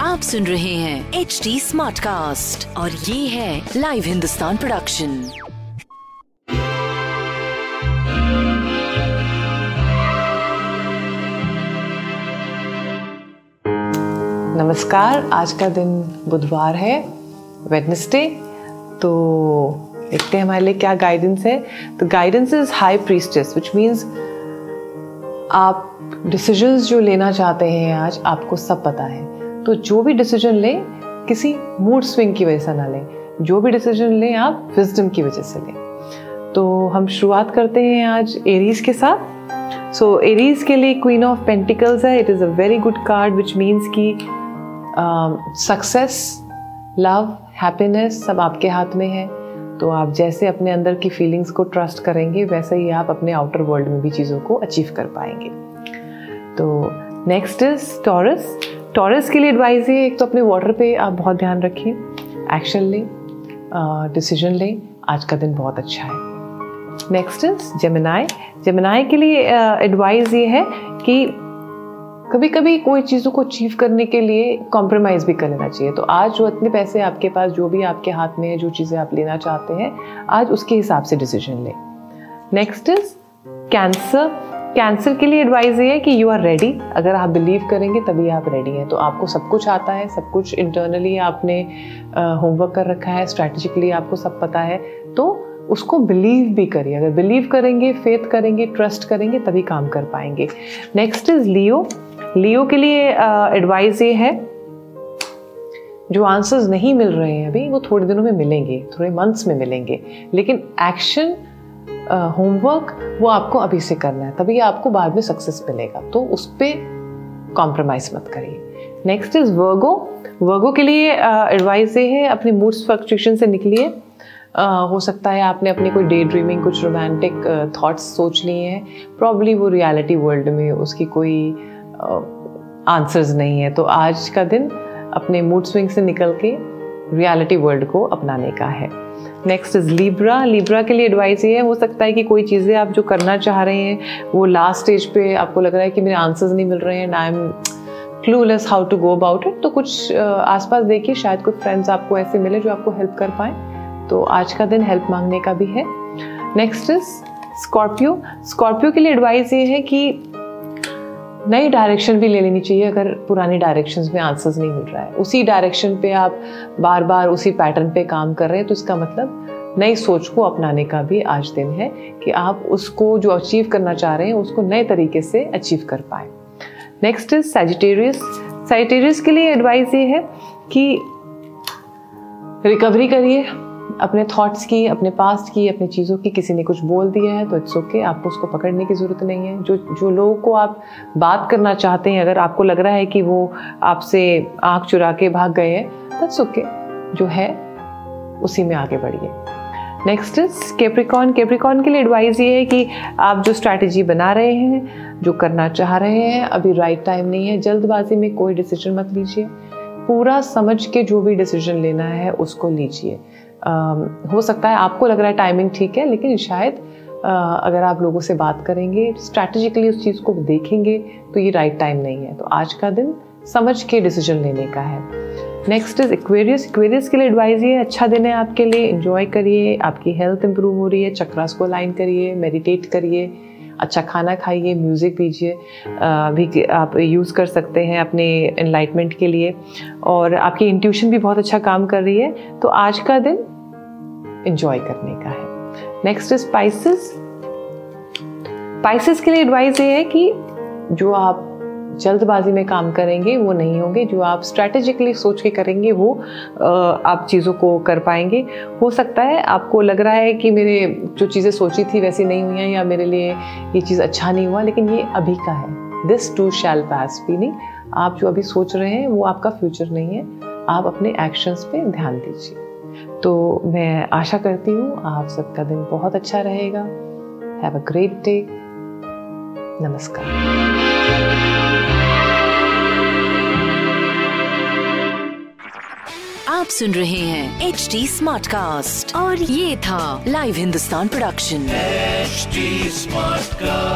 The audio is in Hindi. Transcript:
आप सुन रहे हैं एच डी स्मार्ट कास्ट और ये है लाइव हिंदुस्तान प्रोडक्शन नमस्कार आज का दिन बुधवार है वेडनेसडे तो देखते हैं हमारे लिए क्या गाइडेंस है। तो guidance is high priestess which means आप डिसीजंस जो लेना चाहते हैं आज आपको सब पता है। तो जो भी डिसीज़न लें किसी मूड स्विंग की वजह से ना लें। जो भी डिसीज़न लें आप विजडम की वजह से लें। तो हम शुरुआत करते हैं आज एरीज के साथ। सो so, एरीज के लिए क्वीन ऑफ़ पेंटिकल्स है। It is a very good card which means की सक्सेस लव हैप्पीनेस सब आपके हाथ में है। तो आप जैसे अपने अंदर की फीलिंग्स को ट्रस्ट करेंगे, वैसे ही आप अपने आउटर वर्ल्ड में भी चीज़ों को अचीव कर पाएँगे। तो नेक्स्ट इज़ टॉरस टॉरस के लिए एडवाइस है एक तो अपने वाटर पे आप बहुत ध्यान रखिए एक्शन लें डिसीज़न लें, आज का दिन बहुत अच्छा है। नेक्स्ट इज़ जेमिनाई जेमिनाई के लिए एडवाइस ये है कि कभी कभी कोई चीज़ों को अचीव करने के लिए कॉम्प्रोमाइज़ भी कर लेना चाहिए। तो आज जो इतने पैसे आपके पास, जो भी आपके हाथ में है, जो चीज़ें आप लेना चाहते हैं, आज उसके हिसाब से डिसीज़न लें। नेक्स्ट इज़ कैंसर कैंसर के लिए एडवाइस ये है कि यू आर रेडी अगर आप बिलीव करेंगे, तभी आप रेडी हैं। तो आपको सब कुछ आता है, सब कुछ इंटरनली आपने होमवर्क कर रखा है स्ट्रैटेजिकली आपको सब पता है। तो उसको बिलीव भी करिए। अगर बिलीव करेंगे फेथ करेंगे ट्रस्ट करेंगे, तभी काम कर पाएँगे। नेक्स्ट इज़ लियो लियो के लिए एडवाइस ये है, जो आंसर्स नहीं मिल रहे हैं अभी, वो थोड़े दिनों में मिलेंगे, थोड़े मंथ्स में मिलेंगे। लेकिन एक्शन होमवर्क वो आपको अभी से करना है, तभी आपको बाद में सक्सेस मिलेगा। तो उस पर कॉम्प्रोमाइज मत करिए। नेक्स्ट इज़ वर्गो वर्गो के लिए एडवाइस ये है, अपने मूड्स फ्लक्चुएशन से निकलिए। हो सकता है आपने अपनी कोई डे ड्रीमिंग कुछ रोमांटिक थॉट्स सोच लिए हैं। प्रॉब्ली वो रियलिटी वर्ल्ड में उसकी कोई आंसर्स नहीं है। तो आज का दिन अपने मूड स्विंग से निकल के रियलिटी वर्ल्ड को अपनाने का है। नेक्स्ट इज़ लिब्रा लिब्रा के लिए एडवाइस ये है सकता है कि कोई चीज़ें आप जो करना चाह रहे हैं, वो लास्ट स्टेज पे आपको लग रहा है कि मेरे आंसर्स नहीं मिल रहे हैं I am clueless how to go about it तो कुछ आसपास देखिए, शायद कुछ फ्रेंड्स आपको ऐसे मिले जो आपको हेल्प कर पाए। तो आज का दिन हेल्प मांगने का भी है। नेक्स्ट इज़ स्कॉर्पियो स्कॉर्पियो के लिए एडवाइस ये है कि नई डायरेक्शन भी ले लेनी चाहिए अगर पुरानी डायरेक्शन में आंसर्स नहीं मिल रहा है। उसी डायरेक्शन पे आप बार बार उसी पैटर्न पे काम कर रहे हैं तो इसका मतलब नई सोच को अपनाने का भी आज दिन है कि आप उसको जो अचीव करना चाह रहे हैं, उसको नए तरीके से अचीव कर पाए। नेक्स्ट इज़ सेजिटेरियस सेजिटेरियस के लिए एडवाइस ये है कि रिकवरी करिए। अपने थॉट्स की अपने पास्ट की अपनी चीज़ों की किसी ने कुछ बोल दिया है तो इट्स ओके okay, आपको उसको पकड़ने की ज़रूरत नहीं है। जो जो लोगों को आप बात करना चाहते हैं अगर आपको लग रहा है कि वो आपसे आँख चुरा के भाग गए हैं दैट्स ओके जो है उसी में आगे बढ़िए। नेक्स्ट इज़ केप्रिकॉन केप्रिकॉन के लिए एडवाइस ये है कि आप जो स्ट्रैटेजी बना रहे हैं जो करना चाह रहे हैं अभी राइट टाइम नहीं है जल्दबाजी में कोई डिसीज़न मत लीजिए। पूरा समझ के जो भी डिसीज़न लेना है उसको लीजिए। हो सकता है, आपको लग रहा है टाइमिंग ठीक है, लेकिन शायद अगर आप लोगों से बात करेंगे स्ट्रैटेजिकली उस चीज़ को देखेंगे तो ये राइट टाइम नहीं है। तो आज का दिन समझ के डिसीज़न लेने का है। नेक्स्ट इज़ इक्वेरियस इक्वेरियस के लिए एडवाइस ये अच्छा दिन है आपके लिए इंजॉय करिए, आपकी हेल्थ इंप्रूव हो रही है चक्रास को अलाइन करिए मेडिटेट करिए अच्छा खाना खाइए म्यूज़िक पीजिए भी आप यूज़ कर सकते हैं अपने इनलाइटमेंट के लिए। और आपकी इंट्यूशन भी बहुत अच्छा काम कर रही है। तो आज का दिन इंजॉय करने का है। नेक्स्ट इज़ स्पाइसेस स्पाइसेस के लिए एडवाइस ये है कि जो आप जल्दबाजी में काम करेंगे, वो नहीं होंगे। जो आप स्ट्रैटेजिकली सोच के करेंगे, वो आप चीज़ों को कर पाएँगे। हो सकता है आपको लग रहा है कि मेरे जो चीज़ें सोची थी वैसी नहीं हुई हैं या मेरे लिए ये चीज़ अच्छा नहीं हुआ, लेकिन ये अभी का है। This too shall pass feeling आप जो अभी सोच रहे हैं, वो आपका फ्यूचर नहीं है। आप अपने एक्शंस पे ध्यान दीजिए। तो मैं आशा करती हूँ आप सबका दिन बहुत अच्छा रहेगा। हैव अ ग्रेट डे नमस्कार। आप सुन रहे हैं एच डी स्मार्ट कास्ट और ये था live Hindustan production HD smart cast